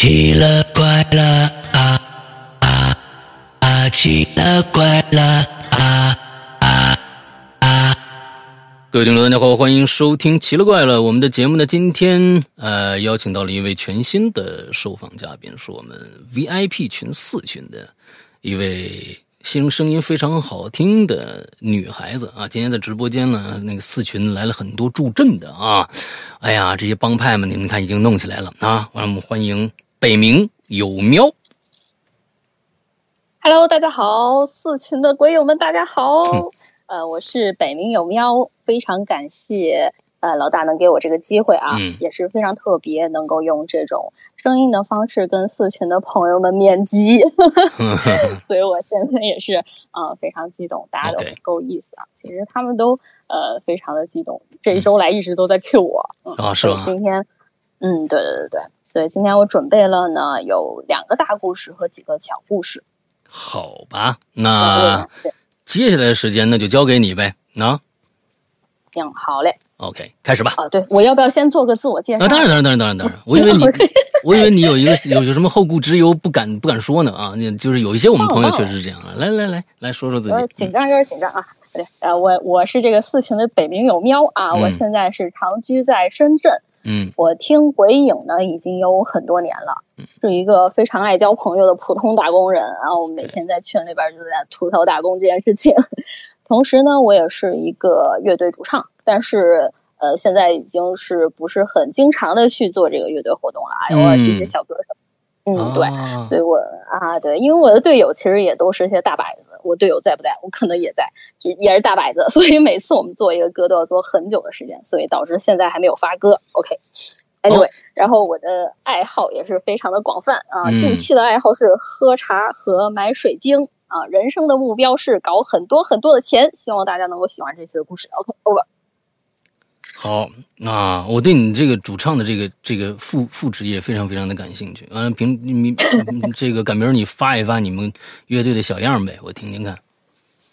奇了怪了啊啊啊！奇了怪了啊啊啊！各位听众，大家好，欢迎收听《奇了怪了》我们的节目呢。今天呃，邀请到了一位全新的受访嘉宾，是我们 VIP 群四群的一位声声音非常好听的女孩子啊。今天在直播间呢，那个四群来了很多助阵的啊。哎呀，这些帮派们，你们看已经弄起来了啊。让我们欢迎北冥有喵。Hello，大家好，四群的鬼友们，大家好。呃，我是北冥有喵，非常感谢呃老大能给我这个机会啊，嗯也是非常特别，能够用这种声音的方式跟四群的朋友们面基，所以我现在也是呃非常激动，大家都够意思啊。其实他们都呃非常的激动，这一周来一直都在 Q 我，嗯，啊是吗今天。嗯，对对对对，所以今天我准备了呢，有两个大故事和几个小故事。好吧，嗯那，接下来的时间那就交给你呗。啊行，好嘞。，OK，开始吧。啊，对，我要不要先做个自我介绍？啊，当然，当然，当然，当然，当然，我以为你，我以为你有一个有有什么后顾之忧，不敢不敢说呢啊！那就是有一些我们朋友确实是这样啊。来来来，来说说自己。紧张，有点紧张啊。对，呃，我我是这个四群的北冥有喵啊，嗯我现在是长居在深圳。嗯我听鬼影呢已经有很多年了，是一个非常爱交朋友的普通打工人。然后我每天在群里边就在吐槽打工这件事情。同时呢，我也是一个乐队主唱，但是呃，现在已经是不是很经常的去做这个乐队活动了啊，偶尔去一些小歌手。嗯，对。啊对我啊，对，因为我的队友其实也都是一些大白子，我队友在不在，我可能也在，就也是大摆子，所以每次我们做一个歌都要做很久的时间，所以导致现在还没有发歌。OK，Anyway，、哦然后我的爱好也是非常的广泛啊，嗯近期的爱好是喝茶和买水晶啊，人生的目标是搞很多很多的钱，希望大家能够喜欢这次的故事。OK，over。好啊，我对你这个主唱的这个这个副副职业非常非常的感兴趣。完了，平你这个赶明儿你发一发你们乐队的小样呗，我听听看。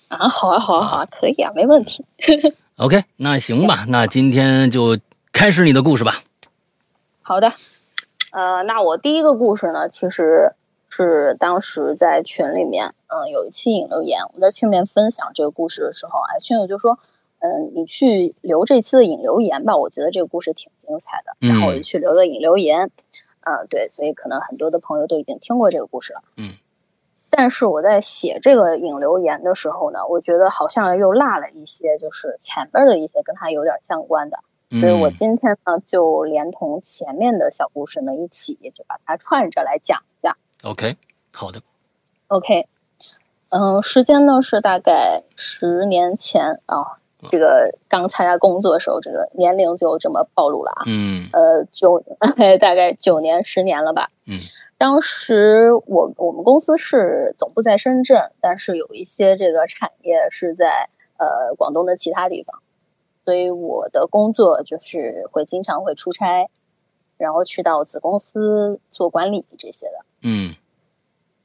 啊，好啊，好啊，好啊，可以啊，没问题。OK，那行吧，那今天就开始你的故事吧。好的，呃，那我第一个故事呢，其实是当时在群里面，嗯，有一期引留言，我在群里面分享这个故事的时候，哎，群友就说，嗯，你去留这期的引留言吧，我觉得这个故事挺精彩的，然后我就去留了引留言，嗯、对，所以可能很多的朋友都已经听过这个故事了，嗯。但是我在写这个引留言的时候呢，我觉得好像又落了一些，就是前边的一些跟它有点相关的，所以我嗯今天呢，就连同前面的小故事呢一起，就把它串着来讲一下。OK，好的。OK，嗯，时间呢是大概十年前啊，这个刚参加工作的时候，这个年龄就这么暴露了啊。嗯呃，九 大概九年十年了吧。嗯当时我我们公司是总部在深圳，但是有一些这个产业是在呃广东的其他地方，所以我的工作就是会经常会出差，然后去到子公司做管理这些的。嗯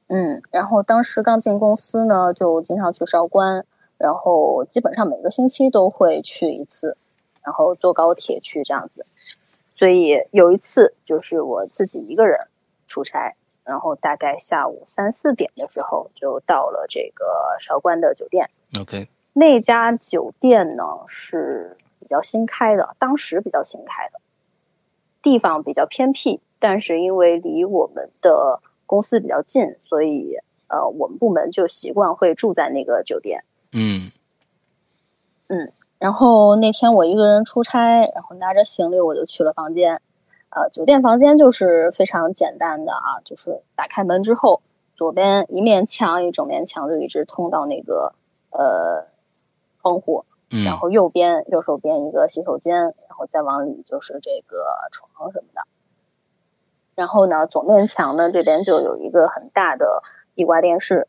嗯，然后当时刚进公司呢，就经常去韶关，然后基本上每个星期都会去一次，然后坐高铁去这样子。所以有一次就是我自己一个人出差，然后大概下午三四点的时候就到了这个韶关的酒店。，OK，那家酒店呢是比较新开的，当时比较新开的，地方比较偏僻，但是因为离我们的公司比较近，所以呃，我们部门就习惯会住在那个酒店。嗯嗯然后那天我一个人出差，然后拿着行李我就去了房间。呃，酒店房间就是非常简单的啊，就是打开门之后，左边一面墙一整面墙就一直通到那个呃窗户，嗯，然后右边右手边一个洗手间，然后再往里就是这个床什么的。然后呢，左面墙呢这边就有一个很大的壁挂电视，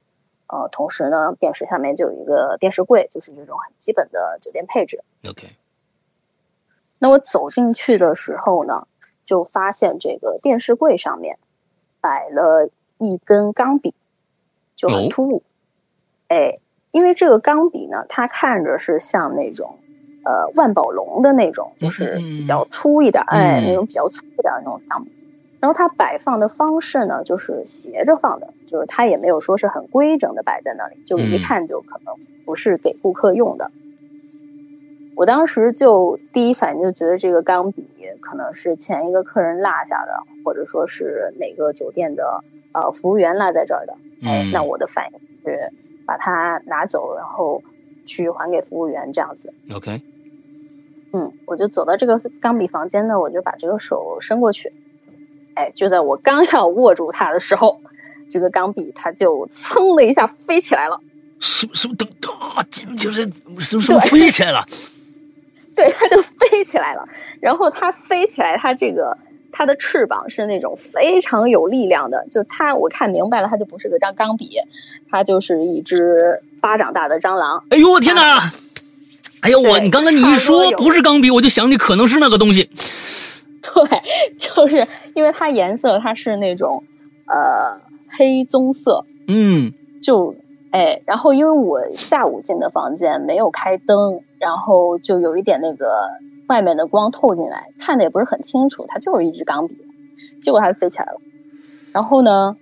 呃，同时呢，电视下面就有一个电视柜，就是这种很基本的酒店配置。OK，那我走进去的时候呢，就发现这个电视柜上面摆了一根钢笔，就很哦突兀。哎，因为这个钢笔呢，它看着是像那种呃万宝龙的那种，就是比较粗一点，哎，嗯那种比较粗一点的那种钢笔。然后它摆放的方式呢，就是斜着放的，就是它也没有说是很规整的摆在那里，就一看就可能不是给顾客用的。我当时就第一反应就觉得这个钢笔可能是前一个客人落下的，或者说是哪个酒店的呃服务员落在这儿的。哎，那我的反应是把它拿走，然后去还给服务员这样子。OK，嗯，我就走到这个钢笔房间呢，我就把这个手伸过去。哎，就在我刚要握住它的时候，这个钢笔它就噌的一下飞起来了。什什么等啊？就是什么什么飞起来了？对，它就飞起来了。然后它飞起来，它这个它的翅膀是那种非常有力量的。就它，我看明白了，它就不是个张钢笔，它就是一只巴掌大的蟑螂。哎呦我天哪！哎呦我，你刚才你一说不是钢笔，我就想起可能是那个东西。对，就是因为它颜色它是那种呃黑棕色，嗯就哎，然后因为我下午进的房间没有开灯，然后就有一点那个外面的光透进来，看的也不是很清楚，它就是一支钢笔，结果它就飞起来了。然后呢，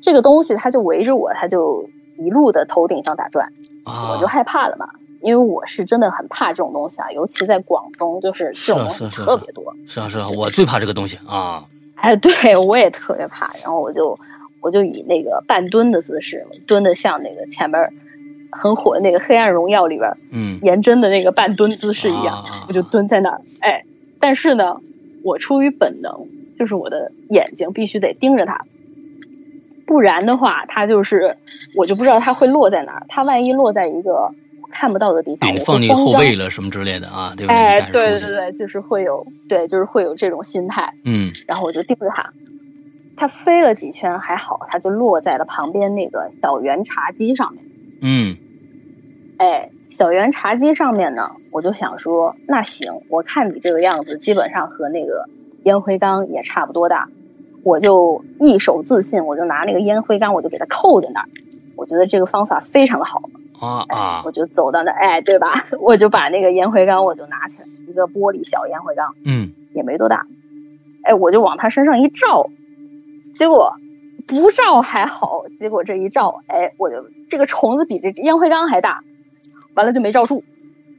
这个东西它就围着我，它就一路的头顶上打转，啊，我就害怕了嘛。因为我是真的很怕这种东西啊，尤其在广东，就是这种东西特别多。是啊是啊，我最怕这个东西啊。哎，对我也特别怕，然后我就我就以那个半蹲的姿势，蹲的像那个前面很火的那个《黑暗荣耀》里边嗯，颜真的那个半蹲姿势一样，啊我就蹲在那儿。哎，但是呢，我出于本能，就是我的眼睛必须得盯着它，不然的话，它就是我就不知道它会落在哪儿。它万一落在一个我看不到的地方，对你我放你后背了什么之类的啊，对不对？哎对对对，就是会有对，就是会有这种心态。嗯然后我就盯着它，它飞了几圈还好，它就落在了旁边那个小圆茶几上面。嗯哎，小圆茶几上面呢，我就想说，那行，我看你这个样子，基本上和那个烟灰缸也差不多大，我就一手自信，我就拿那个烟灰缸，我就给它扣在那儿。我觉得这个方法非常的好，哎啊啊。我就走到那儿，哎，对吧？我就把那个烟灰缸，我就拿起来，一个玻璃小烟灰缸，嗯。也没多大，哎，我就往他身上一照，结果不照还好，结果这一照，哎，我就这个虫子比这烟灰缸还大，完了就没照住，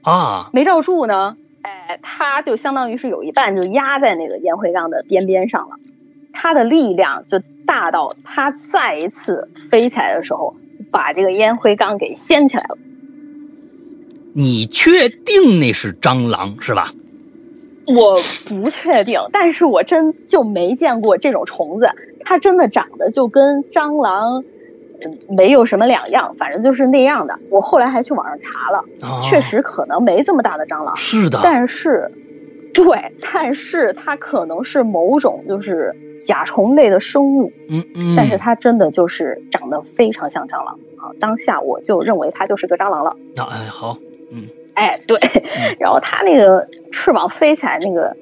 啊。没照住呢，哎，它就相当于是有一半就压在那个烟灰缸的边边上了，它的力量就大到它再一次飞起来的时候，把这个烟灰缸给掀起来了。你确定那是蟑螂是吧？我不确定，但是我真就没见过这种虫子，它真的长得就跟蟑螂嗯没有什么两样，反正就是那样的。我后来还去网上查了，啊，确实可能没这么大的蟑螂，是的。但是，对，但是它可能是某种就是甲虫类的生物，嗯嗯，但是它真的就是长得非常像蟑螂啊！当下我就认为它就是个蟑螂了。啊哎好，嗯哎，对，然后它那个翅膀飞起来那个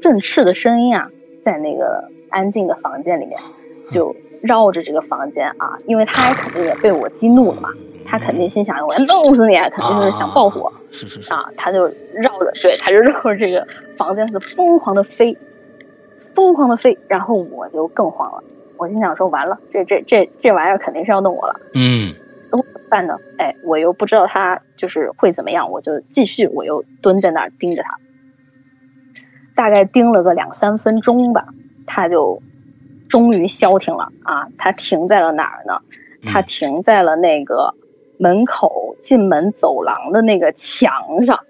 振翅的声音啊，在那个安静的房间里面就绕着这个房间啊，因为他肯定也被我激怒了嘛，他肯定心想我要弄死你，肯定就是想报复我。啊是是是。啊，他就绕着，对，他就绕着这个房间是疯狂的飞，疯狂的飞，然后我就更慌了，我心想说完了，这这这这玩意儿肯定是要弄我了。嗯。怎么办呢？哎，我又不知道他就是会怎么样，我就继续，我又蹲在那儿盯着他，大概盯了个两三分钟吧，他就终于消停了啊！它停在了哪儿呢？他嗯停在了那个门口进门走廊的那个墙上，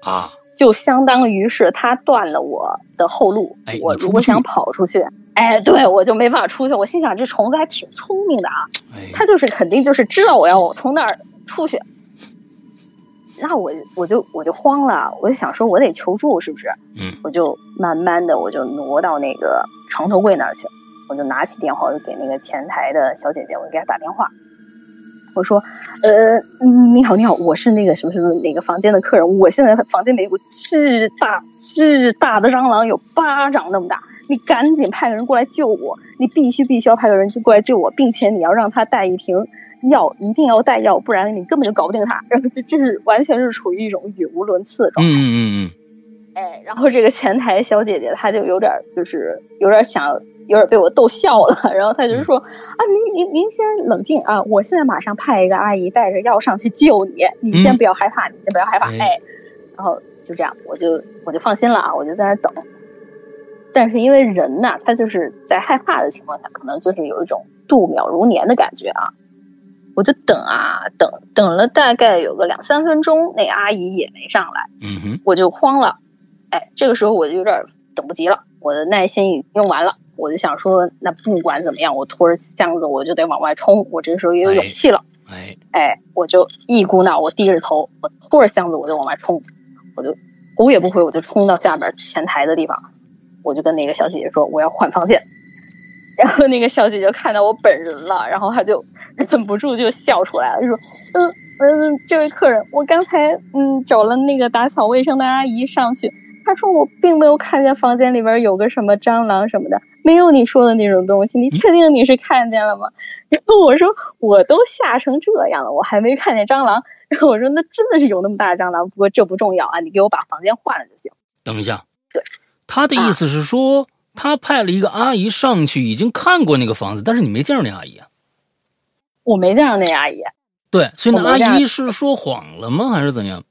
啊就相当于是它断了我的后路。哎我如果想跑出去，哎，对我就没办法出去。我心想，这虫子还挺聪明的啊，哎他就是肯定就是知道我要从那儿出去，那我我就我就慌了，我就想说我得求助是不是？嗯我就慢慢的我就挪到那个床头柜那儿去，我就拿起电话，我就给那个前台的小姐姐，我就给她打电话，我说，呃，嗯你好你好，我是那个什么什么哪个房间的客人，我现在房间里有个巨大巨大的蟑螂，有巴掌那么大，你赶紧派个人过来救我，你必须必须要派个人去过来救我，并且你要让他带一瓶药，一定要带药，不然你根本就搞不定他。然后这这是完全是处于一种语无伦次的状态。嗯嗯嗯哎，然后这个前台小姐姐她就有点就是有点想有点被我逗笑了。然后他就说：“啊，您您您先冷静啊，我现在马上派一个阿姨带着药上去救你，你先不要害怕，你先不要害怕。”哎，然后就这样，我就我就放心了啊，我就在那等。但是因为人呐，他就是在害怕的情况下，可能就是有一种度秒如年的感觉啊。我就等啊等，等了大概有个两三分钟，那阿姨也没上来，嗯哼，我就慌了。哎，这个时候我就有点等不及了，我的耐心已经用完了，我就想说，那不管怎么样，我拖着箱子我就得往外冲。我这时候也有勇气了，哎哎，我就一股脑，我低着头，我拖着箱子我就往外冲，我就头也不回，我就冲到下边前台的地方，我就跟那个小姐姐说我要换房间。然后那个小姐姐看到我本人了，然后她就忍不住就笑出来了，就说：“嗯嗯，这位客人，我刚才嗯找了那个打扫卫生的阿姨上去，她说我并没有看见房间里边有个什么蟑螂什么的，没有你说的那种东西，你确定你是看见了吗？”然后我说：“我都吓成这样了，我还没看见蟑螂。”然后我说：“那真的是有那么大的蟑螂，不过这不重要啊，你给我把房间换了就行。”等一下，对，他的意思是说。他派了一个阿姨上去，已经看过那个房子，但是你没见着那阿姨啊？我没见着那阿姨。对，所以那阿姨是说谎了吗，还是怎样？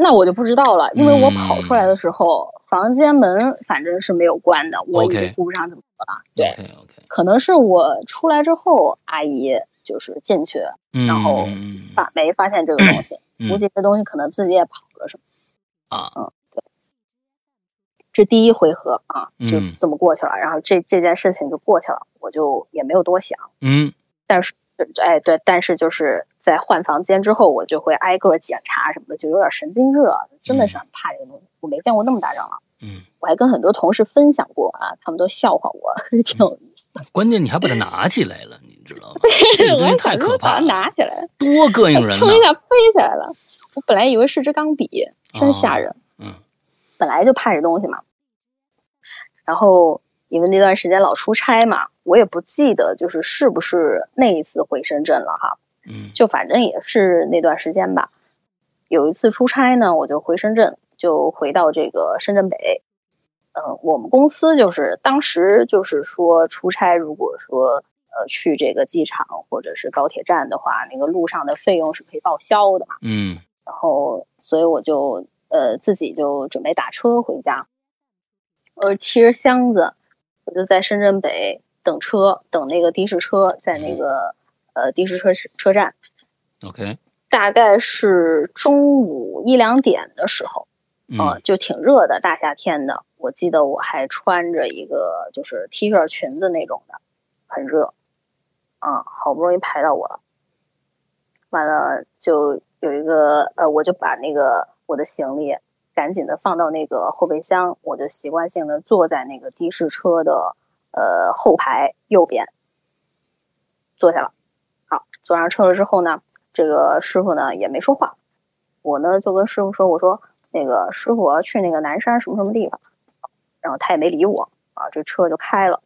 那我就不知道了，因为我跑出来的时候，房间门反正是没有关的，我也顾不上怎么多了。对可能是我出来之后，阿姨就是进去，然后发没发现这个东西，估计这东西可能自己也跑了，什么？啊，嗯。这第一回合啊，就这么过去了，然后这这件事情就过去了，我就也没有多想。嗯，但是，哎，对，但是就是在换房间之后，我就会挨个检查什么的，就有点神经质了，真的是很怕这个东西。我没见过那么大蟑螂。嗯，我还跟很多同事分享过啊，他们都笑话我，挺有意思。关键你还把它拿起来了，你知道吗？这个东西太可怕了。拿起来，多膈应人！蹭一下飞起来了，我本来以为是支钢笔，真吓人。嗯。本来就怕这东西嘛，然后因为那段时间老出差嘛，我也不记得就是是不是那一次回深圳了哈，嗯，就反正也是那段时间吧。有一次出差呢，我就回深圳，就回到这个深圳北。嗯，我们公司就是当时就是说出差，如果说呃去这个机场或者是高铁站的话，那个路上的费用是可以报销的嘛，嗯，然后所以我就。呃，自己就准备打车回家，我提着箱子，我就在深圳北等车，等那个的士车，在那个呃的士车车站。OK，大概是中午一两点的时候，嗯，就挺热的，大夏天的。我记得我还穿着一个就是 T 恤裙子那种的，很热。啊，好不容易排到我了，完了就有一个呃，我就把那个。我的行李赶紧的放到那个后备箱，我就习惯性的坐在那个的士车的呃后排右边坐下了。好，坐上车了之后呢，这个师傅呢也没说话，我呢就跟师傅说：“我说那个师傅我要去那个南山什么什么地方。”然后他也没理我啊，这车就开了。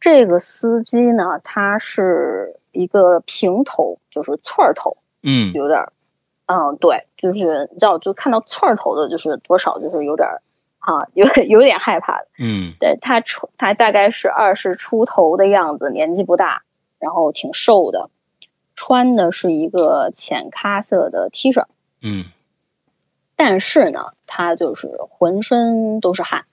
这个司机呢，他是一个平头，就是寸儿头，嗯，有点。嗯，对，就是你知道，就看到刺儿头的，就是多少就是有点儿，啊，有 有点害怕的。嗯，对他出他大概是二十出头的样子，年纪不大，然后挺瘦的，穿的是一个浅咖色的 T 恤。嗯，但是呢，他就是浑身都是汗。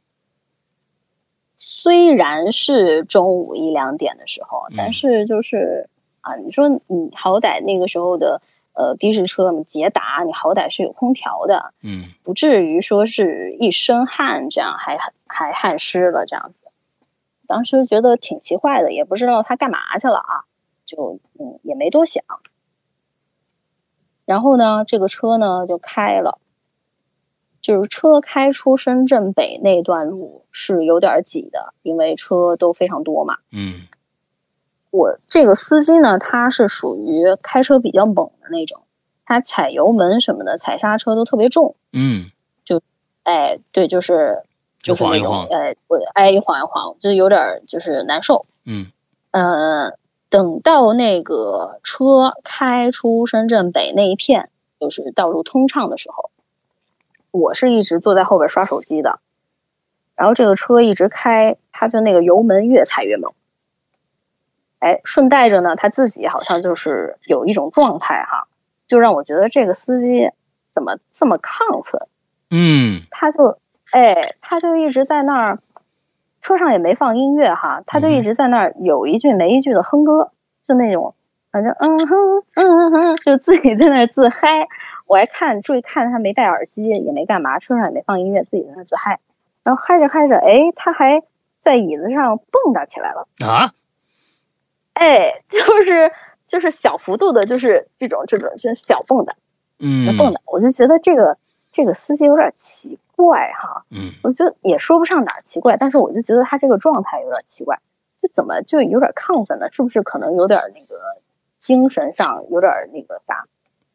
虽然是中午一两点的时候，但是就是啊，你说你好歹那个时候的。呃，的士车嘛，捷达，你好歹是有空调的，嗯，不至于说是一身汗，这样还还汗湿了这样子。当时觉得挺奇怪的，也不知道他干嘛去了啊，就嗯也没多想。然后呢，这个车呢就开了，就是车开出深圳北那段路是有点挤的，因为车都非常多嘛，嗯。我这个司机呢，他是属于开车比较猛的那种，他踩油门什么的，踩刹车都特别重。嗯，就，哎，对，就是就是那种，哎，我哎一晃一晃，就有点就是难受。嗯，呃，等到那个车开出深圳北那一片，就是道路通畅的时候，我是一直坐在后边刷手机的。然后这个车一直开，他就那个油门越踩越猛。哎，顺带着呢，他自己好像就是有一种状态哈，就让我觉得这个司机怎么这么亢奋？嗯他就哎，他就一直在那儿，车上也没放音乐哈，他就一直在那儿有一句没一句的哼歌，就那种反正嗯哼嗯哼，就自己在那儿自嗨。我还看注意看他没戴耳机，也没干嘛，车上也没放音乐，自己在那儿自嗨。然后嗨着嗨着，哎，他还在椅子上蹦跶起来了。啊，哎，就是就是小幅度的，就是这种这种就是小蹦跶，嗯蹦跶，我就觉得这个这个司机有点奇怪哈，嗯我就也说不上哪儿奇怪，但是我就觉得他这个状态有点奇怪，这怎么就有点亢奋呢？是不是可能有点那个精神上有点那个啥？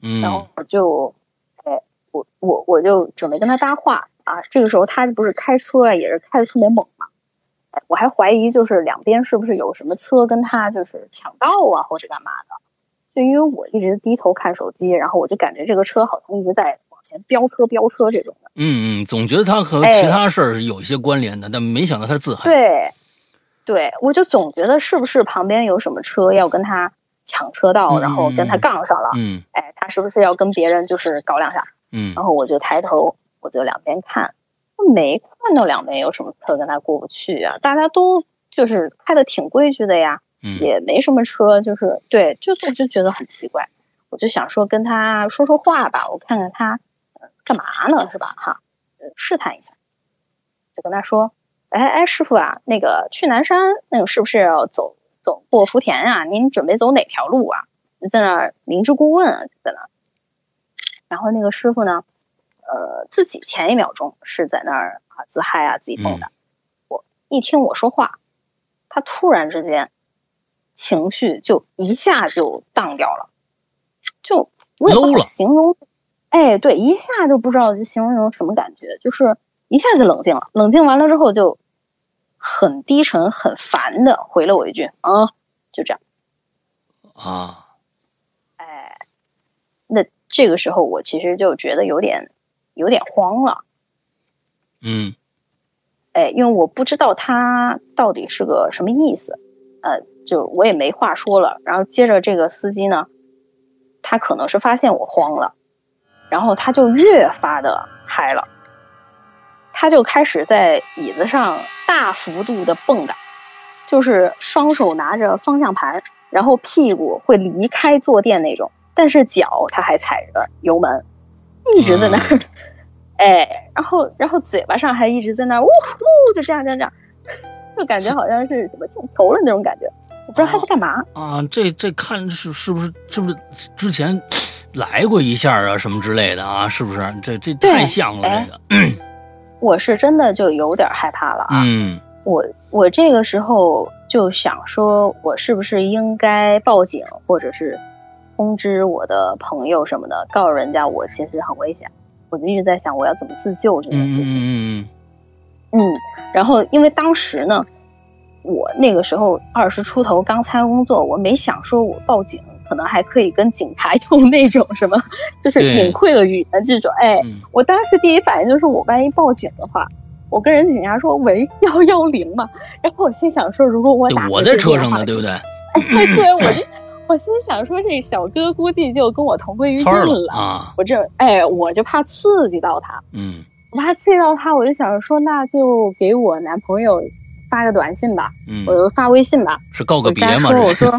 嗯然后嗯我就，哎，我我我就准备跟他搭话啊。这个时候他不是开车啊，也是开的特别猛嘛。哎，我还怀疑就是两边是不是有什么车跟他就是抢道啊，或者干嘛的。就因为我一直低头看手机，然后我就感觉这个车好像一直在往前飙车飙车这种的。嗯嗯，总觉得他和哎其他事儿是有一些关联的，但没想到他是自嗨。对，对，我就总觉得是不是旁边有什么车要跟他抢车道，然后跟他杠上了。嗯哎，他是不是要跟别人就是搞两下？嗯然后我就抬头，我就两边看，没看到两边有什么车跟他过不去啊，大家都就是开的挺规矩的呀，嗯也没什么车，就是对，就我就觉得很奇怪，我就想说跟他说说话吧，我看看他、呃、干嘛呢，是吧？哈，呃试探一下，就跟他说，哎哎，师傅啊，那个去南山那个是不是要走走过福田啊？您准备走哪条路啊？就在那儿明知故问啊，在那儿。然后那个师傅呢，呃，自己前一秒钟是在那儿啊自嗨啊自己蹦的，我一听我说话，他突然之间情绪就一下就荡掉了，就我也不好形容，哎，对，一下就不知道就形容成什么感觉，就是一下就冷静了，冷静完了之后就很低沉、很烦的回了我一句啊，就这样。啊，哎，那这个时候我其实就觉得有点有点慌了，嗯。哎，因为我不知道他到底是个什么意思，呃，就我也没话说了。然后接着这个司机呢，他可能是发现我慌了，然后他就越发的嗨了，他就开始在椅子上大幅度的蹦跶，就是双手拿着方向盘，然后屁股会离开坐垫那种，但是脚他还踩着油门，一直在那儿，哎，然后然后嘴巴上还一直在那儿呜呜，就这样这样这样，就感觉好像是什么镜头了那种感觉，我不知道他在干嘛。啊，这这看是是不是是不是之前 来过一下啊什么之类的啊？是不是？这这太像了，哎这个，我是真的就有点害怕了啊！嗯我我这个时候就想说，我是不是应该报警，或者是通知我的朋友什么的，告诉人家我其实很危险。我就一直在想，我要怎么自救这件嗯事情。嗯嗯嗯，然后因为当时呢，我那个时候二十出头刚参加工作，我没想说我报警，可能还可以跟警察用 那种什么，就是隐晦的语言这种。哎，嗯我当时第一反应就是，我万一报警的话，我跟人警察说喂幺幺零嘛，然后我心想说，如果我打，我在车上呢，对不对？对？对，我就我心想说，这小哥估计就跟我同归于尽了了。啊，我这哎，我就怕刺激到他。嗯我怕刺激到他，我就想着说，那就给我男朋友发个短信吧，嗯我，就发微信吧。是告个别我吗？我这说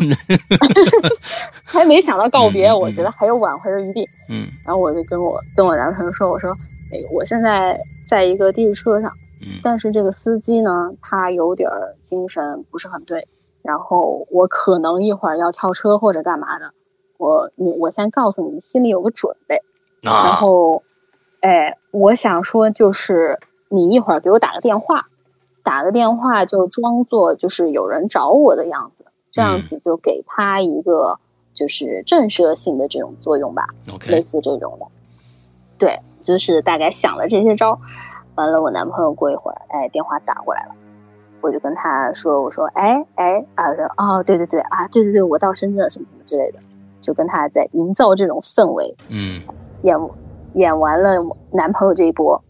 还没想到告别，我觉得还有挽回的余地。嗯然后我就跟我跟我男朋友说，我说，那个我现在在一个的士车上，嗯但是这个司机呢，他有点精神不是很对，然后我可能一会儿要跳车或者干嘛的。我你我先告诉你，心里有个准备。然啊，后，哎，我想说就是你一会儿给我打个电话，打个电话就装作就是有人找我的样子，这样子就给他一个就是震慑性的这种作用吧，类似这种的。对，就是大概想了这些招，完了我男朋友过一会儿，哎，电话打过来了。我就跟他说：“我说，哎哎啊，说哦，对对对啊，对对对，我到深圳了，什么什么之类的，就跟他在营造这种氛围。嗯演演完了男朋友这一波，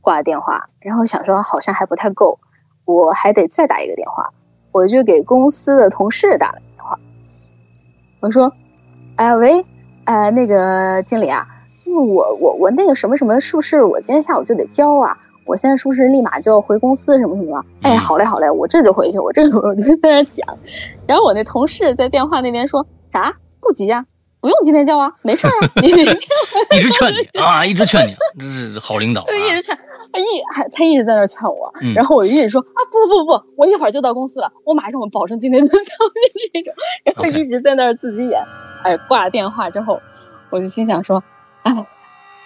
挂了电话，然后想说好像还不太够，我还得再打一个电话，我就给公司的同事打了电话，我说：“哎喂，呃，那个经理啊，我我我那个什么什么，是不是我今天下午就得交啊？我现在是不是立马就要回公司什么什么？哎，好嘞好嘞，我这就回去，我这我就在那讲。然后我那同事在电话那边说啥？不急呀。”不用今天交啊，没事啊。你 一直劝你啊，一直劝你，这是好领导。一直劝，他一还他一直在那劝我，然后我一直说啊，不不不，我一会儿就到公司了，我马上我保证今天能交这种，然后一直在那儿自己演。哎，挂了电话之后，我就心想说，哎，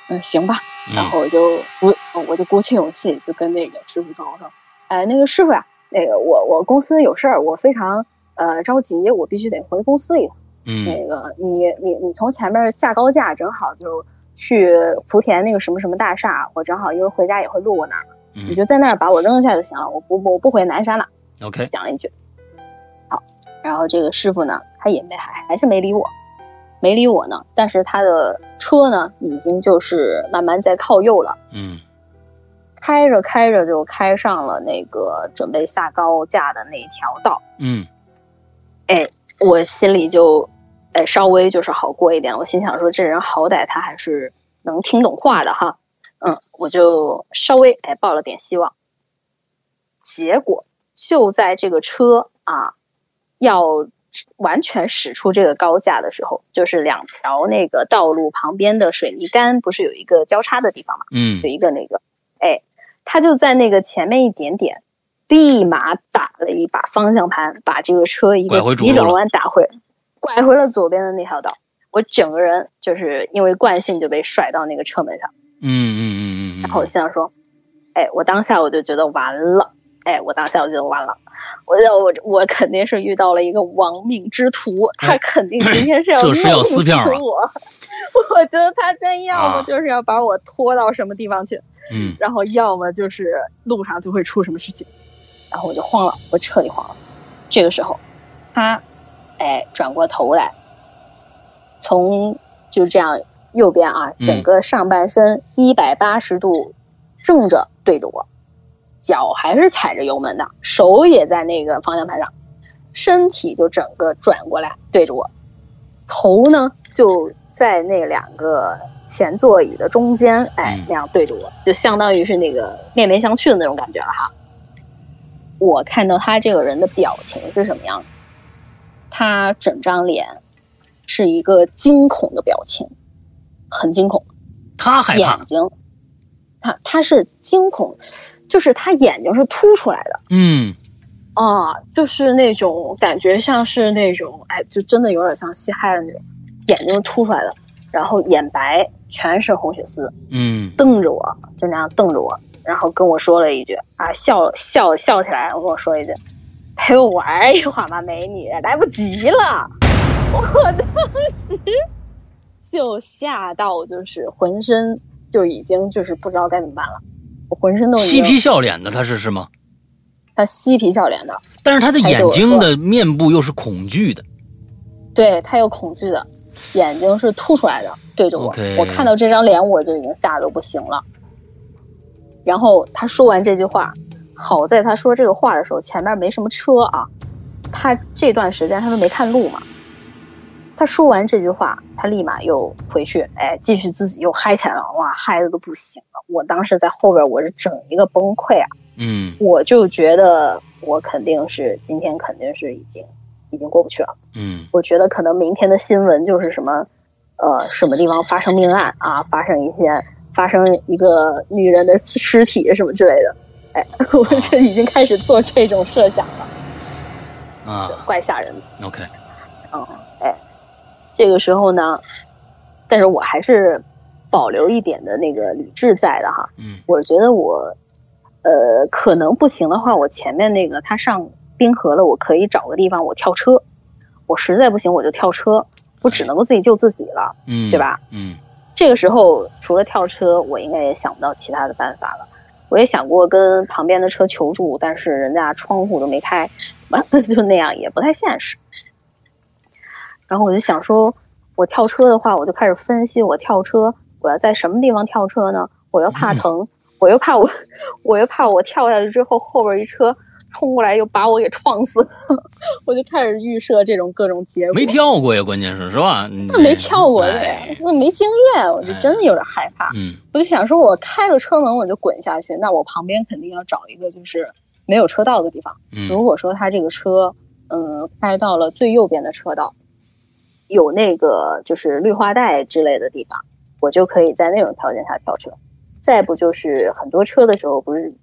嗯，行吧。然后我就鼓，我就鼓起勇气，就跟那个师傅说，我说，哎，那个师傅呀，那个我我公司有事儿，我非常呃着急，我必须得回公司一趟。嗯，那个你你你从前面下高架，正好就去福田那个什么什么大厦，我正好因为回家也会路过那儿，你就在那儿把我扔下就行了，我不我不回南山了。OK，讲了一句，好，然后这个师傅呢，他也没还还是没理我，没理我呢，但是他的车呢，已经就是慢慢在靠右了，嗯，开着开着就开上了那个准备下高架的那条道，嗯，哎，我心里就。哎，稍微就是好过一点。我心想说，这人好歹他还是能听懂话的哈。嗯，我就稍微哎抱了点希望。结果就在这个车啊要完全驶出这个高架的时候，就是两条那个道路旁边的水泥杆不是有一个交叉的地方嘛？嗯，有一个那个，哎，他就在那个前面一点点，立马打了一把方向盘，把这个车一个急转弯打回。拐回了左边的那条道，我整个人就是因为惯性就被甩到那个车门上。嗯嗯嗯嗯。然后我心想说：“哎，我当下我就觉得完了，哎，我当下我就觉得完了，我我我肯定是遇到了一个亡命之徒，他肯定今 天是要要撕票我。我觉得他真要么就是要把我拖到什么地方去，嗯，然后要么就是路上就会出什么事情，然后我就慌了，我彻底慌了。这个时候，他。哎，转过头来，从就这样右边啊，整个上半身一百八十度正着对着我，脚还是踩着油门的，手也在那个方向盘上，身体就整个转过来对着我，头呢就在那两个前座椅的中间，哎，那样对着我，就相当于是那个面面相觑的那种感觉了哈。我看到他这个人的表情是什么样的？他整张脸是一个惊恐的表情，很惊恐。他害怕。眼睛，他他是惊恐，就是他眼睛是凸出来的。嗯，啊，就是那种感觉，像是那种，哎，就真的有点像西嗨的那种，眼睛凸出来的，然后眼白全是红血丝。嗯，瞪着我，就那样瞪着我，然后跟我说了一句啊，笑笑笑起来，跟我说一句。陪我玩一会儿吧，美女，来不及了。我当时就吓到，就是浑身就已经就是不知道该怎么办了。我浑身都嬉皮笑脸的，他是是吗？他嬉皮笑脸的，但是他的眼睛的面部又是恐惧的。对他有恐惧的，眼睛是凸出来的，对着我。我看到这张脸，我就已经吓得不行了。然后他说完这句话。好在他说这个话的时候，前面没什么车啊。他这段时间他都没看路嘛。他说完这句话，他立马又回去，哎，继续自己又嗨起来了。哇，嗨的都不行了。我当时在后边，我是整一个崩溃啊。嗯，我就觉得我肯定是今天肯定是已经已经过不去了。嗯，我觉得可能明天的新闻就是什么，呃，什么地方发生命案啊，发生一些发生一个女人的尸体什么之类的。哎，我就已经开始做这种设想了，啊，怪吓人的。OK，嗯，哎，这个时候呢，但是我还是保留一点的那个理智在的哈。嗯，我觉得我，呃，可能不行的话，我前面那个他上冰河了，我可以找个地方我跳车。我实在不行，我就跳车，我只能够自己救自己了，嗯，对吧？嗯，这个时候除了跳车，我应该也想不到其他的办法了。我也想过跟旁边的车求助，但是人家窗户都没开，完了 就那样也不太现实。然后我就想说，我跳车的话，我就开始分析，我跳车我要在什么地方跳车呢？我又怕疼，我又怕我，我又怕我跳下去之后，后边一车冲过来又把我给撞死，我就开始预设这种各种结果。没跳过呀，关键是是吧？那没跳过的哎，那没经验，我就真的有点害怕。嗯我就想说，我开着车门我就滚下去，那我旁边肯定要找一个就是没有车道的地方。如嗯果说他这个车，嗯，开到了最右边的车道，有那个就是绿化带之类的地方，我就可以在那种条件下跳车。再不就是很多车的时候，不是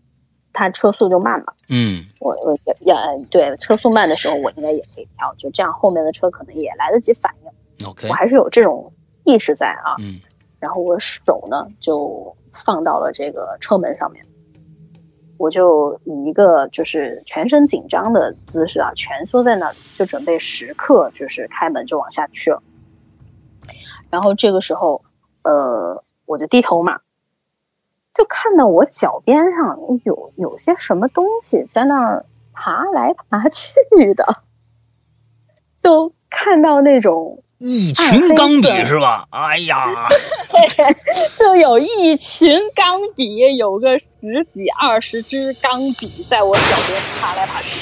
它车速就慢嘛，嗯我我也也对车速慢的时候，我应该也可以跳，就这样后面的车可能也来得及反应。，OK，我还是有这种意识在啊。嗯然后我手呢就放到了这个车门上面，我就以一个就是全身紧张的姿势啊，蜷缩在那里，就准备时刻就是开门就往下去了。然后这个时候，呃，我就低头嘛，就看到我脚边上有有些什么东西在那儿爬来爬去的，就看到那种一群钢笔是吧？哎呀，就有一群钢笔，有个十几二十支钢笔在我脚边爬来爬去。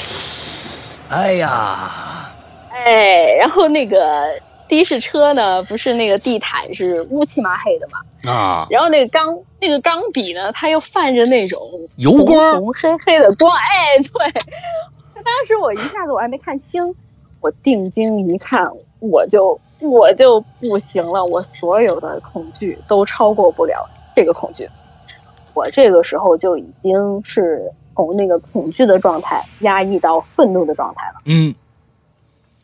哎呀，哎，然后那个的士车呢，不是那个地毯是乌漆麻黑的嘛，啊，然后那个钢那个钢笔呢，它又泛着那种油光红红黑黑的光，哎，对。当时我一下子我还没看清，我定睛一看，我就我就不行了，我所有的恐惧都超过不了这个恐惧。我这个时候就已经是从那个恐惧的状态压抑到愤怒的状态了。嗯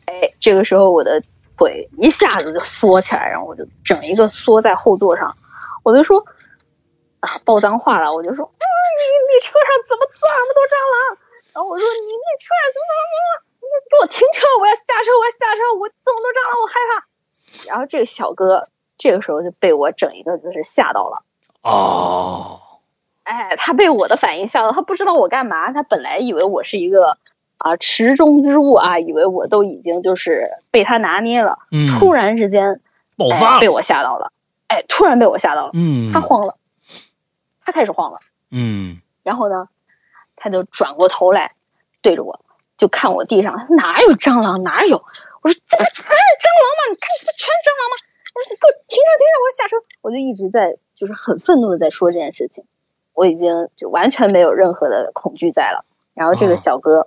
哎，这个时候我的腿一下子就缩起来，然后我就整一个缩在后座上，我就说啊，爆脏话了，我就说，嗯，你你车上怎么这么多蟑螂？然后我说你那车上怎么怎么怎么，你给我停车，我要下车，我要下车，我这么多蟑螂，我害怕。然后这个小哥这个时候就被我整一个就是吓到了。哦，哎，他被我的反应吓到，他不知道我干嘛，他本来以为我是一个啊池中之物啊，以为我都已经就是被他拿捏了，嗯，突然之间哎爆发了，被我吓到了，哎，突然被我吓到了，嗯，他慌了，他开始慌了，嗯然后呢，他就转过头来对着我，就看我地上哪有蟑螂哪有，我说这不全是蟑螂吗？你看这不全是蟑螂吗？我说你给我停下停下，我要下车，我就一直在就是很愤怒的在说这件事情，我已经就完全没有任何的恐惧在了。然后这哦个小哥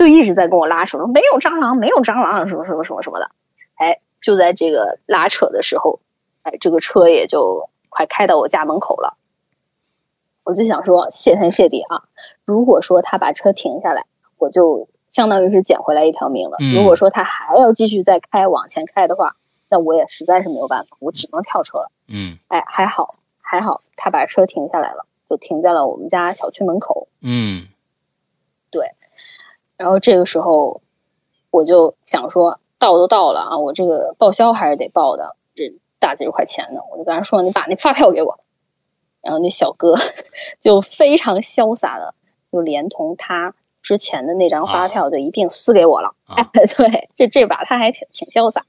就一直在跟我拉扯，说没有蟑螂，没有蟑螂，什么什么什么什么的。哎，就在这个拉扯的时候，哎，这个车也就快开到我家门口了。我就想说，谢天谢地啊！如果说他把车停下来，我就相当于是捡回来一条命了。嗯如果说他还要继续再开往前开的话，那我也实在是没有办法，我只能跳车了。嗯哎，还好还好，他把车停下来了，就停在了我们家小区门口。嗯然后这个时候，我就想说，到都到了啊，我这个报销还是得报的，这大几十块钱呢，我就跟他说，你把那发票给我。然后那小哥 就非常潇洒的，就连同他之前的那张发票就一并撕给我了。啊哎，对，这这把他还挺挺潇洒。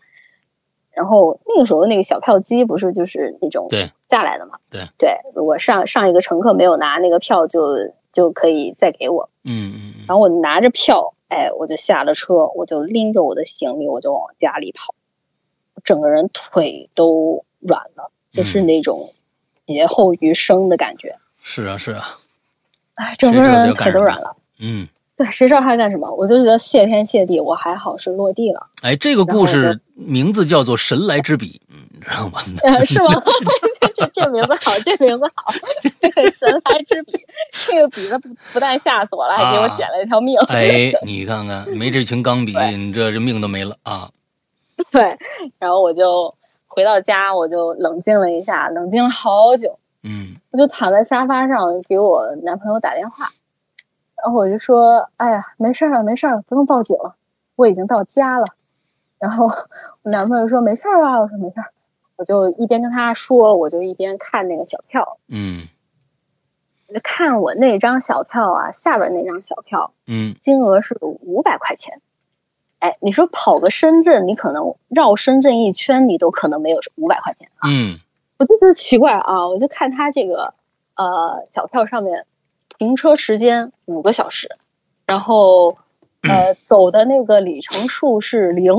然后那个时候那个小票机不是就是那种对下来的嘛？对对，如果上上一个乘客没有拿那个票就，就可以再给我。嗯嗯然后我拿着票，哎，我就下了车，我就拎着我的行李，我就往家里跑，整个人腿都软了，就是嗯。那种劫后余生的感觉，是啊是啊，哎，整个人腿都软了。嗯，对，谁知道他干什么？我就觉得谢天谢地，我还好是落地了，哎，这个故事名字叫做《神来之笔》，嗯，你知道吗？呃，是吗？这这这名字好，这名字好，这个神来之笔，这个笔子不不但吓死我了，还给我捡了一条命。哎，你看看，没这群钢笔，你这这命都没了啊！对，然后我就回到家，我就冷静了一下，冷静了好久。嗯我就躺在沙发上给我男朋友打电话，然后我就说：“哎呀，没事儿了，没事儿了，不用报警了，我已经到家了。”然后我男朋友说：“没事儿吧？”我说：“没事儿。”我就一边跟他说，我就一边看那个小票，嗯我就看我那张小票啊，下边那张小票嗯金额是五百块钱。哎，你说跑个深圳，你可能绕深圳一圈，你都可能没有五百块钱。嗯我就觉得奇怪啊，我就看他这个呃小票上面停车时间五个小时，然后呃 走的那个里程数是零，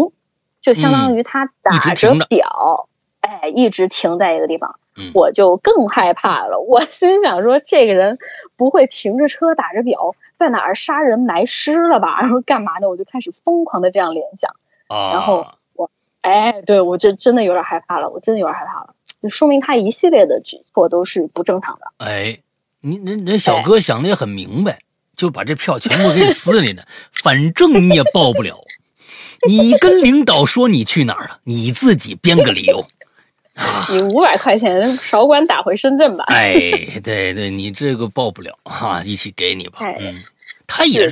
就相当于他打着表，哎，一直停在一个地方。我就更害怕了，我心想说，这个人不会停着车打着表在哪儿杀人埋尸了吧？然后干嘛呢？我就开始疯狂的这样联想，然后我，哎，对我这真的有点害怕了，我真的有点害怕了，就说明他一系列的举措都是不正常的。哎，你你、你小哥想的也很明白，就把这票全部给你撕里呢，反正你也报不了，你跟领导说你去哪儿了，你自己编个理由。你五百块钱少管打回深圳吧。哎，对对，你这个报不了哈，一起给你吧。嗯，他也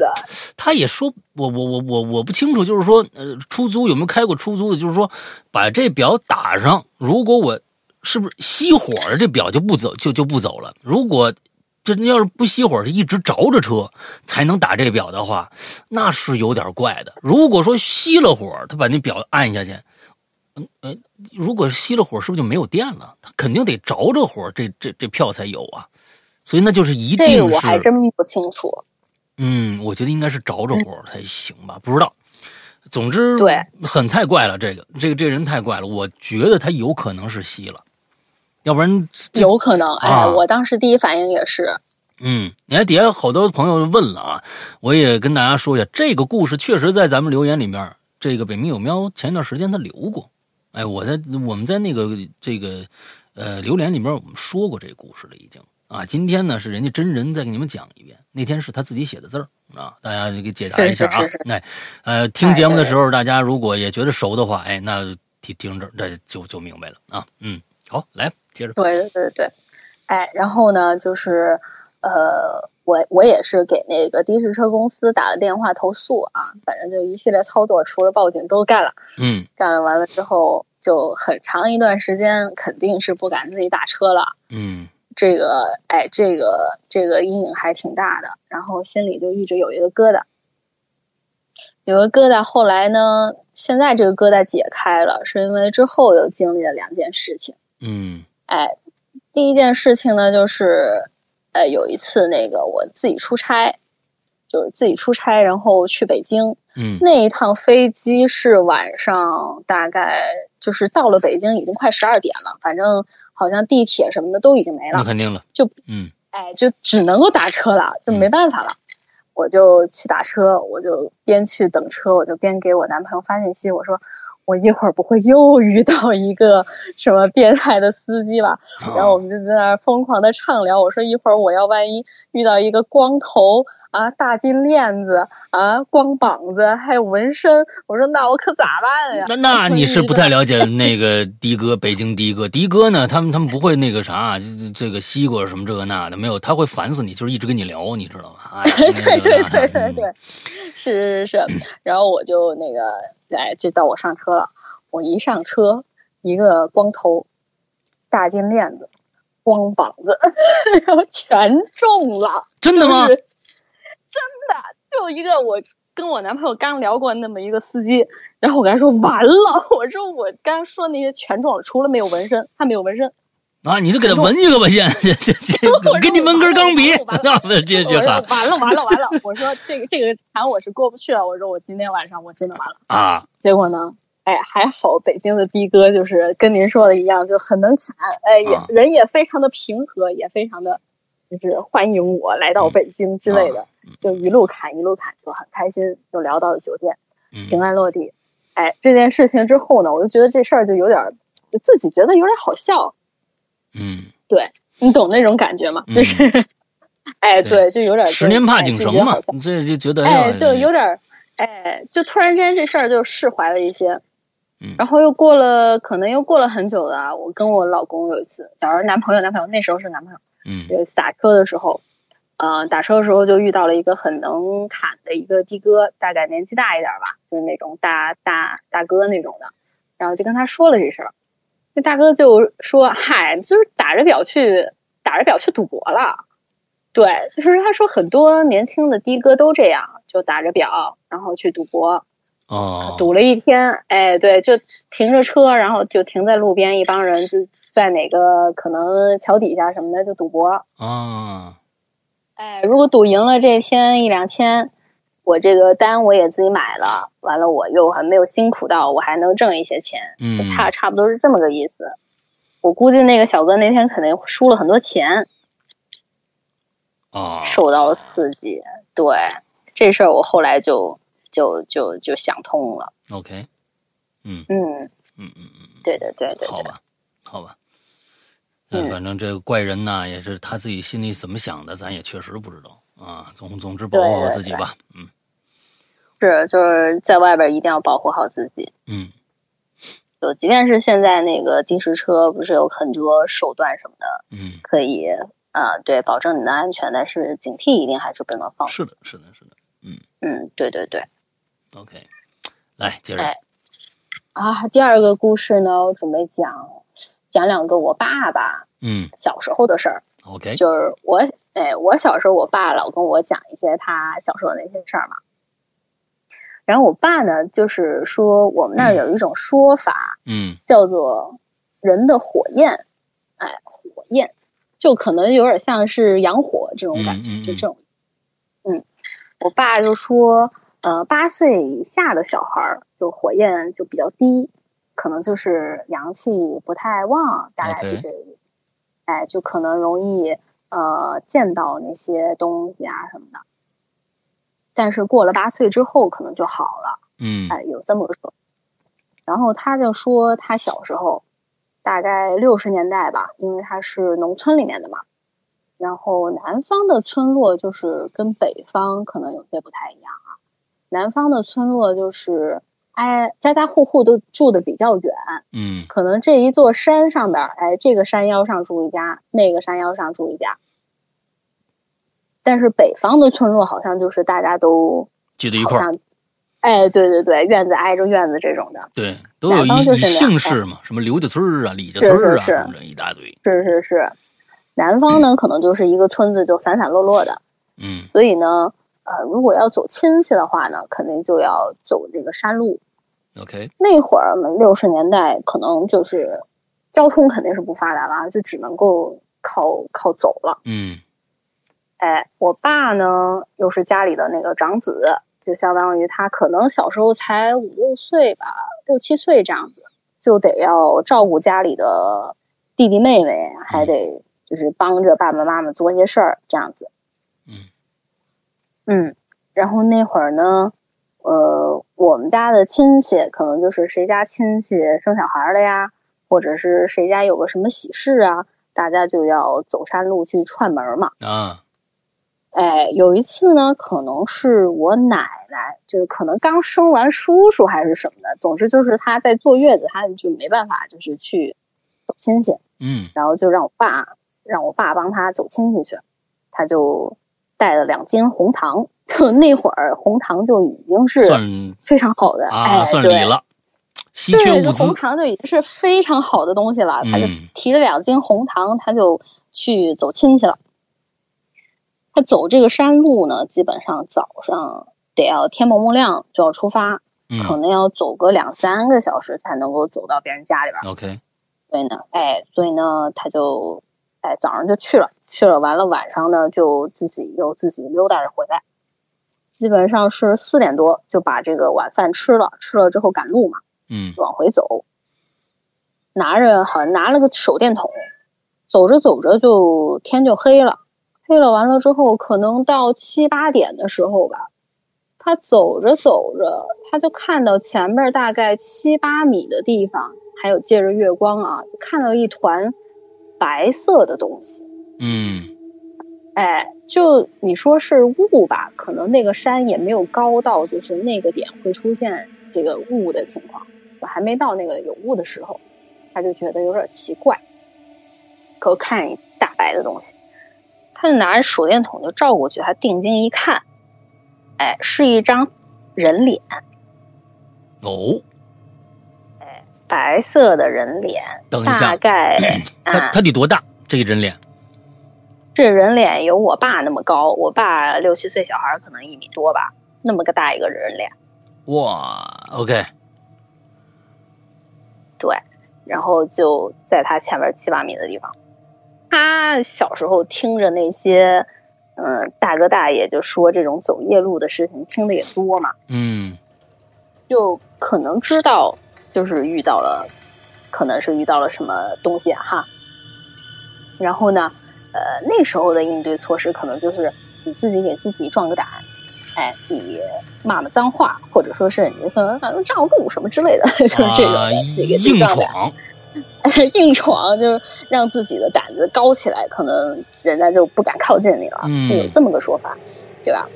他也说，我我我我我不清楚，就是说，呃，出租有没有开过出租的？就是说，把这表打上，如果我是不是熄火了，这表就不走，就就不走了。如果这要是不熄火，是一直着着车才能打这表的话，那是有点怪的。如果说熄了火，他把那表按下去。嗯，呃，如果熄了火，是不是就没有电了？他肯定得着着火，这这这票才有啊。所以那就是一定是，我还真不清楚。嗯，我觉得应该是着着火才行吧，不知道。总之，对，很太怪了，这个这个这人太怪了。我觉得他有可能是熄了，要不然有可能。哎，我当时第一反应也是。嗯，你看底下好多朋友问了啊，我也跟大家说一下，这个故事确实在咱们留言里面，这个北冥有喵前一段时间他留过。哎，我在我们在那个这个呃留言里面，我们说过这个故事了，已经啊。今天呢是人家真人再给你们讲一遍，那天是他自己写的字儿啊，大家给解答一下啊。哎，呃，听节目的时候，大家如果也觉得熟的话，哎，那听听着，这就就明白了啊。嗯，好，来接着。对对对对，哎，然后呢，就是呃，我我也是给那个的士车公司打了电话投诉啊，反正就一系列操作，除了报警都干了。嗯，干完了之后，就很长一段时间肯定是不敢自己打车了。嗯，这个，哎，这个，这个阴影还挺大的，然后心里就一直有一个疙瘩，有个疙瘩。后来呢，现在这个疙瘩解开了，是因为之后又经历了两件事情。嗯，哎，第一件事情呢，就是，呃，有一次那个我自己出差。就是自己出差，然后去北京。嗯，那一趟飞机是晚上，大概就是到了北京已经快十二点了。反正好像地铁什么的都已经没了。那肯定了。就嗯，哎，就只能够打车了，就没办法了。我就去打车，我就边去等车，我就边给我男朋友发信息，我说我一会儿不会又遇到一个什么变态的司机吧？然后我们就在那儿疯狂的畅聊。我说一会儿我要万一遇到一个光头。啊，大金链子啊，光膀子，还有纹身。我说那我可咋办呀？那那你是不太了解 那个的哥，北京的哥，的哥呢？他们他们不会那个啥，这个西瓜什么这个那的没有，他会烦死你，就是一直跟你聊，你知道吗？对对对对对，是是是。然后我就那个，哎，就到我上车了。我一上车，一个光头，大金链子，光膀子，然后全中了。真的吗？真的就一个，我跟我男朋友刚聊过那么一个司机，然后我跟他说完了，我说我刚说那些全中了，除了没有纹身，他没有纹身啊，你就给他纹一个吧，先，这这这给你纹根钢笔，那这这完了完了完了，我说这个这个坎我是过不去了，我说我今天晚上我真的完了啊，结果呢，哎还好北京的的哥就是跟您说的一样，就很能侃，哎也人也非常的平和，也非常的。就是欢迎我来到北京之类的，就一路侃一路侃，就很开心，就聊到了酒店，平安落地。哎，这件事情之后呢，我就觉得这事儿就有点，自己觉得有点好笑。嗯，对你懂那种感觉吗？就是，哎，对，就有点十年怕井绳嘛，这就觉得哎，就有点，哎，就突然之间这事儿就释怀了一些。嗯，然后又过了，可能又过了很久了。我跟我老公有一次，假如男朋友，男朋友那时候是男朋友。嗯，有一次打车的时候，呃，打车的时候就遇到了一个很能侃的一个的哥，大概年纪大一点吧，就是那种大大大哥那种的，然后就跟他说了这事儿，那大哥就说：“嗨，就是打着表去打着表去赌博了。”对，就是他说很多年轻的的哥都这样，就打着表然后去赌博。哦，赌了一天，哎，对，就停着车，然后就停在路边，一帮人就在哪个可能桥底下什么的就赌博。啊，哎，如果赌赢了这天一两千，我这个单我也自己买了，完了我又还没有辛苦到，我还能挣一些钱，嗯差差不多是这么个意思。我估计那个小哥那天肯定输了很多钱，啊，受到了刺激。对这事儿，我后来就就就就想通了。OK，嗯嗯，嗯嗯嗯，对对对对对，好吧，好吧。嗯反正这个怪人呢，也是他自己心里怎么想的，咱也确实不知道啊。总总之，保护好自己吧。嗯是就是在外边一定要保护好自己。嗯就即便是现在那个的士车，不是有很多手段什么的，嗯，可以啊、对，保证你的安全，但是警惕一定还是不能放松。是的，是的，是的。嗯嗯，对对对。OK，来接着。哎啊，第二个故事呢，我准备讲讲两个我爸爸嗯小时候的事儿。，OK，就是我，哎，我小时候，我爸老跟我讲一些他小时候的那些事儿嘛。然后我爸呢，就是说我们那儿有一种说法，嗯。叫做人的火焰，哎，火焰，就可能有点像是阳火这种感觉，就这种。嗯，我爸就说，呃，八岁以下的小孩儿就火焰就比较低，可能就是阳气不太旺，大概是这个哎，就可能容易呃见到那些东西啊什么的。但是过了八岁之后，可能就好了。嗯哎，有这么个说。然后他就说，他小时候大概六十年代吧，因为他是农村里面的嘛。然后南方的村落就是跟北方可能有些不太一样啊。南方的村落就是哎，家家户户都住的比较远，嗯可能这一座山上边儿，哎，这个山腰上住一家，那个山腰上住一家。但是北方的村落好像就是大家都聚在一块儿，哎，对对对，院子挨着院子这种的，对，都有一南方就是姓氏嘛，什么刘家村儿啊、李家村儿啊，是是是一大堆。是是是。南方呢，可能就是一个村子就散散落落的，嗯所以呢，呃，如果要走亲戚的话呢，肯定就要走这个山路。，OK，那会儿嘛，六十年代可能就是交通肯定是不发达了，就只能够靠靠走了。嗯哎，我爸呢又是家里的那个长子，就相当于他可能小时候才五六岁吧，六七岁这样子，就得要照顾家里的弟弟妹妹，还得就是帮着爸爸妈妈做些事儿这样子。嗯嗯，然后那会儿呢，呃，我们家的亲戚可能就是谁家亲戚生小孩了呀，或者是谁家有个什么喜事啊，大家就要走山路去串门嘛。啊，哎，有一次呢，可能是我奶奶，就是可能刚生完叔叔还是什么的，总之就是她在坐月子，她就没办法，就是去走亲戚，嗯。然后就让我爸让我爸帮她走亲戚去，他就带了两斤红糖，就那会儿红糖就已经是非常好的，啊，哎，算对礼了，稀缺对，物资红。糖就已经是非常好的东西了。他就嗯提着两斤红糖，他就去走亲戚了。他走这个山路呢，基本上早上得要天蒙蒙亮就要出发，可嗯能要走个两三个小时才能够走到别人家里边儿。，OK，所以呢，哎，所以呢，他就哎早上就去了，去了完了晚上呢就自己又自己溜达着回来，基本上是四点多就把这个晚饭吃了，吃了之后赶路嘛。嗯往回走，拿着好像拿了个手电筒，走着走着就天就黑了，黑了完了之后，可能到七八点的时候吧，他走着走着，他就看到前面大概七八米的地方，还有借着月光啊，就看到一团白色的东西。嗯哎，就你说是雾吧，可能那个山也没有高到就是那个点会出现这个雾的情况，我还没到那个有雾的时候，他就觉得有点奇怪，可看一大白的东西，他就拿着手电筒就照过去，他定睛一看，哎，是一张人脸，哦，哎白色的人脸，等一下大概 他啊，他得多大？这个人脸这人脸有我爸那么高，我爸六七岁小孩可能一米多吧，那么个大一个人脸。哇，OK，对，然后就在他前面七八米的地方。他小时候听着那些，嗯，大哥大爷就说这种走夜路的事情，听的也多嘛，嗯就可能知道，就是遇到了，可能是遇到了什么东西啊哈。然后呢，呃，那时候的应对措施可能就是你自己给自己壮个胆，哎，你骂骂脏话，或者说是你说反正让路什么之类的，就是这个、啊，这个硬壮胆闯，硬闯，就是让自己的胆子高起来，可能人家就不敢靠近你了，嗯有这么个说法，对吧？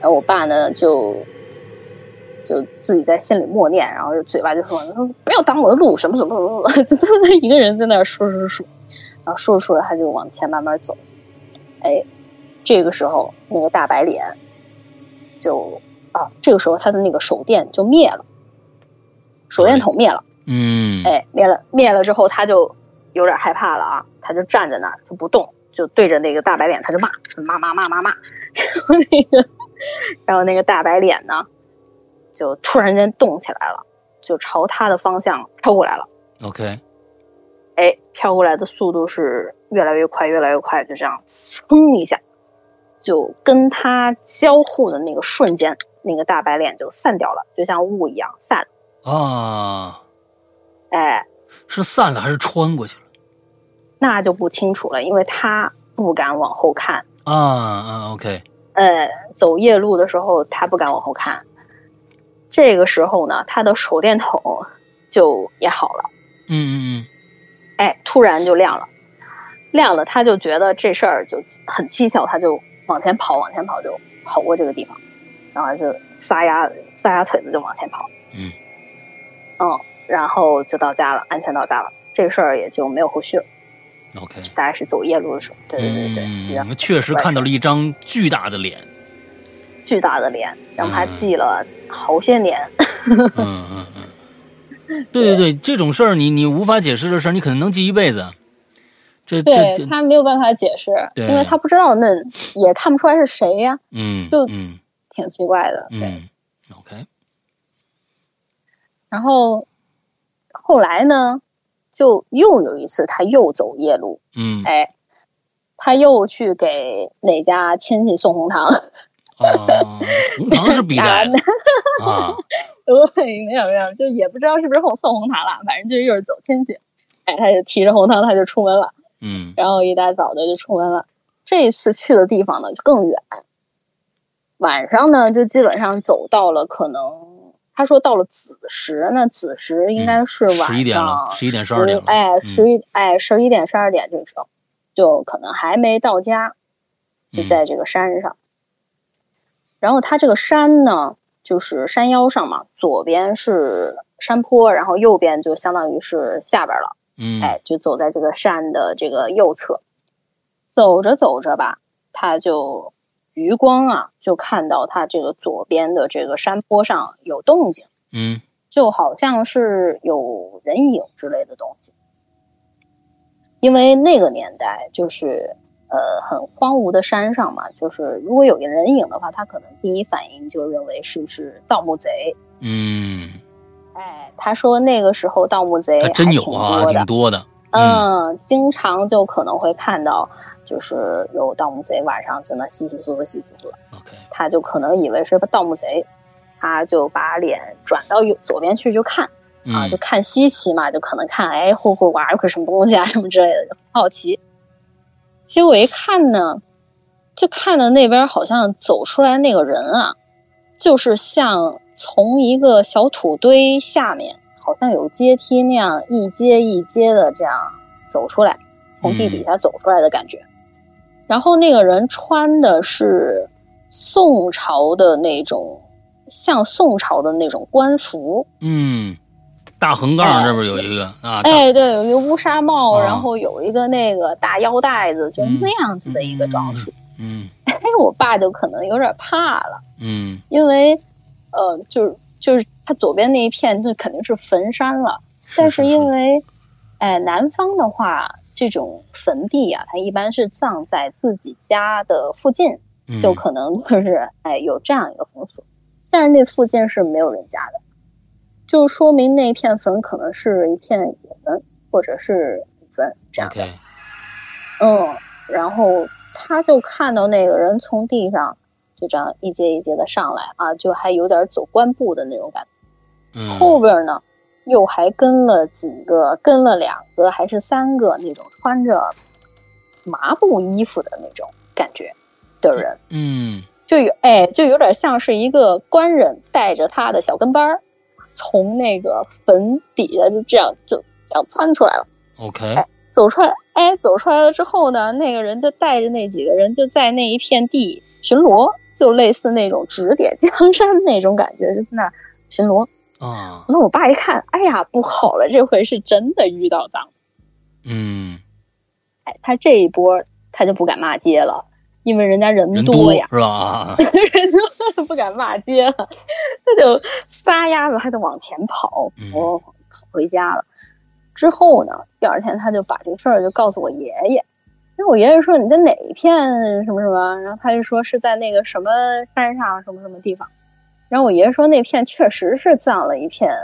然后我爸呢，就就自己在心里默念，然后嘴巴就说：“不要挡我的路，什么什么什么什么。”就在那一个人在那儿说说说，然后说着说着他就往前慢慢走。哎，这个时候那个大白脸就啊，这个时候他的那个手电就灭了，手电筒灭了。嗯，哎，灭了灭了之后，他就有点害怕了啊，他就站在那儿就不动，就对着那个大白脸，他就骂骂骂骂骂骂，然后那个，然后那个大白脸呢，就突然间动起来了，就朝他的方向飘过来了。OK，哎，飘过来的速度是越来越快，越来越快，就这样，噌一下，就跟他交互的那个瞬间，那个大白脸就散掉了，就像雾一样散了。啊，哎，是散了还是穿过去了？那就不清楚了，因为他不敢往后看。啊啊，OK，呃，走夜路的时候，他不敢往后看。这个时候呢，他的手电筒就也好了，嗯嗯嗯哎，突然就亮了，亮了，他就觉得这事儿就很蹊跷，他就往前跑，往前跑，就跑过这个地方，然后就撒丫撒丫腿子就往前跑，嗯。嗯，然后就到家了，安全到家了，这事儿也就没有后续了。嗯，OK，大概是走夜路的时候，对对对对，然后嗯，确实看到了一张巨大的脸，巨大的脸，让他嗯。记了好些年。嗯嗯嗯，对对对，这种事儿你你无法解释的事儿，你可能能记一辈子。这这对这，他没有办法解释，因为他不知道那也看不出来是谁呀，嗯就嗯挺奇怪的。对，嗯，OK，然后后来呢，就又有一次他又走夜路，嗯哎，他又去给哪家亲戚送红糖，啊，红糖是必带的 啊，对，没有没有，就也不知道是不是送送红糖了，反正就是又是走亲戚，哎，他就提着红糖他就出门了。嗯然后一大早的就出门了。这一次去的地方呢就更远，晚上呢就基本上走到了可能他说到了子时，那子时应该是晚上11点了十一点十二点了哎，十一哎十一点十二点这个时候，就可能还没到家，就在这个山上。然后它这个山呢，就是山腰上嘛，左边是山坡，然后右边就相当于是下边了。嗯，哎，就走在这个山的这个右侧，走着走着吧，他就余光啊，就看到他这个左边的这个山坡上有动静，嗯就好像是有人影之类的东西。因为那个年代就是呃很荒芜的山上嘛，就是如果有人影的话，他可能第一反应就认为是不是盗墓贼。嗯，哎，他说那个时候盗墓贼还真有啊，挺多的，嗯嗯，经常就可能会看到，就是有盗墓贼晚上在那稀稀疏疏、稀稀疏疏的，，OK，他就可能以为是个盗墓贼，他就把脸转到右左边去就看啊，嗯就看稀奇嘛，就可能看哎，会不会玩个什么东西啊什么之类的，就好奇。结果一看呢，就看到那边好像走出来那个人啊，就是像从一个小土堆下面，好像有阶梯那样一阶一阶的这样走出来，从地底下走出来的感觉。然后那个人穿的是宋朝的那种，像宋朝的那种官服，嗯，大横杠这边有一个啊，大哎，对，有一个乌纱帽，啊然后有一个那个大腰带子，就是嗯那样子的一个装束。嗯哎，我爸就可能有点怕了。嗯因为，呃，就是就是他左边那一片，那肯定是坟山了。但是因为，哎，南方的话，这种坟地啊，它一般是葬在自己家的附近，嗯就可能就是哎有这样一个风俗。但是那附近是没有人家的，就说明那片坟可能是一片野坟，或者是古坟这样嗯，然后他就看到那个人从地上就这样一阶一阶的上来啊，就还有点走官步的那种感觉。嗯，后边呢，又还跟了几个，跟了两个还是三个那种穿着麻布衣服的那种感觉的人，嗯。就有哎，就有点像是一个官人带着他的小跟班儿，从那个坟底下就这样就这样窜出来了。，OK，走出来，哎，走出来了之后呢，那个人就带着那几个人就在那一片地巡逻，就类似那种指点江山那种感觉，就在那儿巡逻。啊，那我爸一看，哎呀，不好了，这回是真的遇到脏。嗯，哎，他这一波他就不敢骂街了，因为人家人人多呀，是吧？啊，人多不敢骂街了，他就撒丫子，还得往前跑，嗯我跑回家了。之后呢，第二天他就把这事儿就告诉我爷爷。然后我爷爷说你在哪一片什么什么，然后他就说是在那个什么山上什么什么地方。然后我爷爷说那片确实是葬了一片，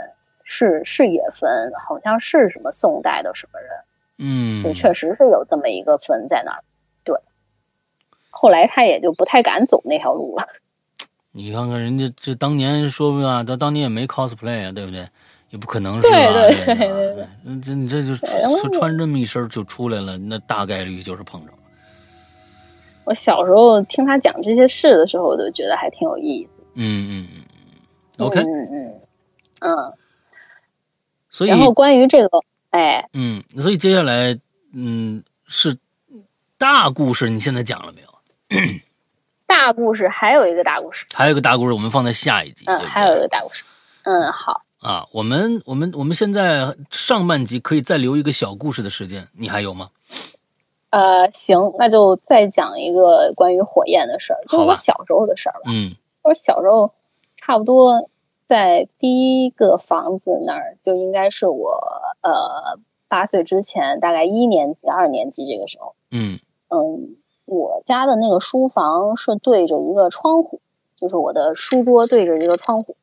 是是野坟，好像是什么宋代的什么人。嗯，就确实是有这么一个坟在那儿。对，后来他也就不太敢走那条路了。你看看人家这当年说不定啊，他当年也没 cosplay 啊，对不对？也不可能是吧？对对这个对对对嗯这你这就穿穿这么一身就出来了，那大概率就是碰着了。我小时候听他讲这些事的时候，我就觉得还挺有意思。嗯嗯嗯嗯，OK，嗯嗯嗯。所以然后关于这个，哎，嗯，所以接下来嗯是大故事，你现在讲了没有？大故事还有一个大故事，还有一个大故事，我们放在下一集，嗯，对对？还有一个大故事，嗯，好，啊，我们我们我们现在上半集可以再留一个小故事的时间，你还有吗？呃，行，那就再讲一个关于火焰的事儿，就是我小时候的事儿吧。嗯。我小时候差不多在第一个房子那儿，就应该是我呃八岁之前，大概一年级、二年级这个时候。嗯。嗯，我家的那个书房是对着一个窗户，就是我的书桌对着一个窗户，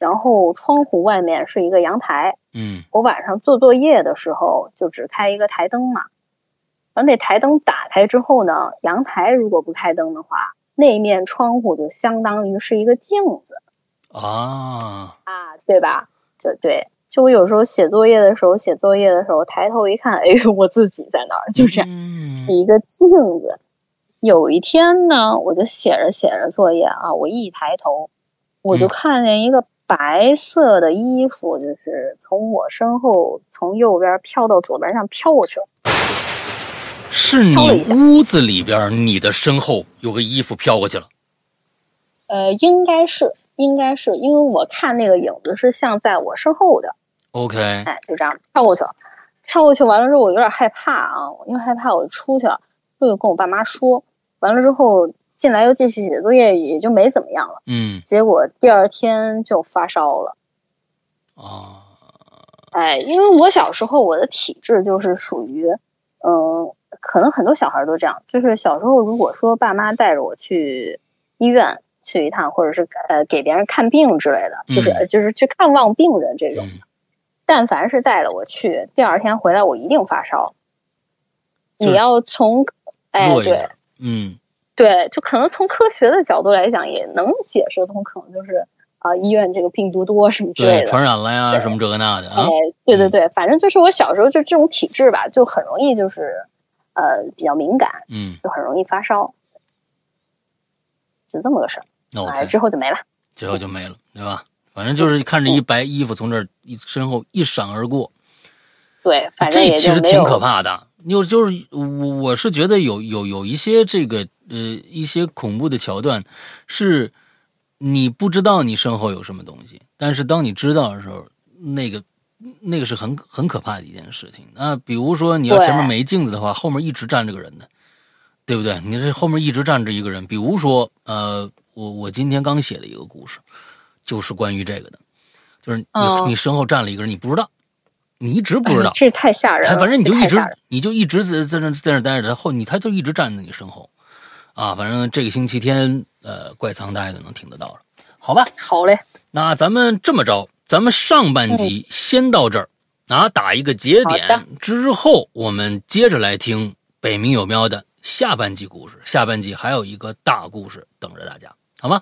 然后窗户外面是一个阳台。嗯我晚上做作业的时候就只开一个台灯嘛，然后那台灯打开之后呢，阳台如果不开灯的话，那面窗户就相当于是一个镜子啊，啊，对吧？就对，就我有时候写作业的时候，写作业的时候抬头一看，哎呦，我自己在那儿，就这样。嗯一个镜子。有一天呢，我就写着写着作业啊，我一抬头，我就嗯看见一个白色的衣服，就是从我身后从右边飘到左边上飘过去了。是你屋子里边，你的身后有个衣服飘过去了。呃，应该是，应该是，因为我看那个影子是像在我身后的，OK，哎，就这样飘过去了。飘过去完了之后，我有点害怕啊，因为害怕我就出去了，我就跟我爸妈说。完了之后进来又继续写作业，也就没怎么样了。嗯结果第二天就发烧了。啊，哎，因为我小时候我的体质就是属于，嗯，可能很多小孩都这样，就是小时候如果说爸妈带着我去医院去一趟，或者是呃给别人看病之类的，就是、嗯就是去看望病人这种，嗯但凡是带了我去，第二天回来我一定发烧。就是你要从，哎对。嗯对，就可能从科学的角度来讲，也能解释通，可能就是啊、医院这个病毒多什么之类，的。传染了呀，什么这个那的啊哎。，对对对，反正就是我小时候就这种体质吧，就很容易就是呃比较敏感，嗯就很容易发烧，就这么个事儿。哎，，OK，之后就没了。之后就没了，对吧？反正就是看着一白衣服从这儿一身后一闪而过，对，反正这也其实挺。可怕的。有就是我我是觉得有有有一些这个呃一些恐怖的桥段，是你不知道你身后有什么东西，但是当你知道的时候，那个那个是很很可怕的一件事情。那比如说你要前面没镜子的话，后面一直站着个人的，对不对？你这后面一直站着一个人，比如说呃，我我今天刚写的一个故事，就是关于这个的，就是你、哦你身后站了一个人，你不知道，你一直不知道哎，这太吓人了。反正你就一直你就一直在在那在那待着，他后你他就一直站在你身后，啊，反正这个星期天呃怪藏大家就能听得到了，好吧？好嘞，那咱们这么着，咱们上半集先到这儿啊，打一个节点，之后我们接着来听北冥有喵的下半集故事。下半集还有一个大故事等着大家，好吗？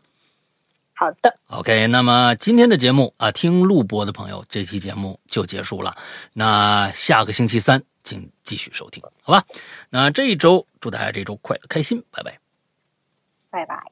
好的，OK。那么今天的节目啊，听录播的朋友，这期节目就结束了。那下个星期三，请继续收听，好吧？那这一周祝大家这周快乐开心，拜拜，拜拜。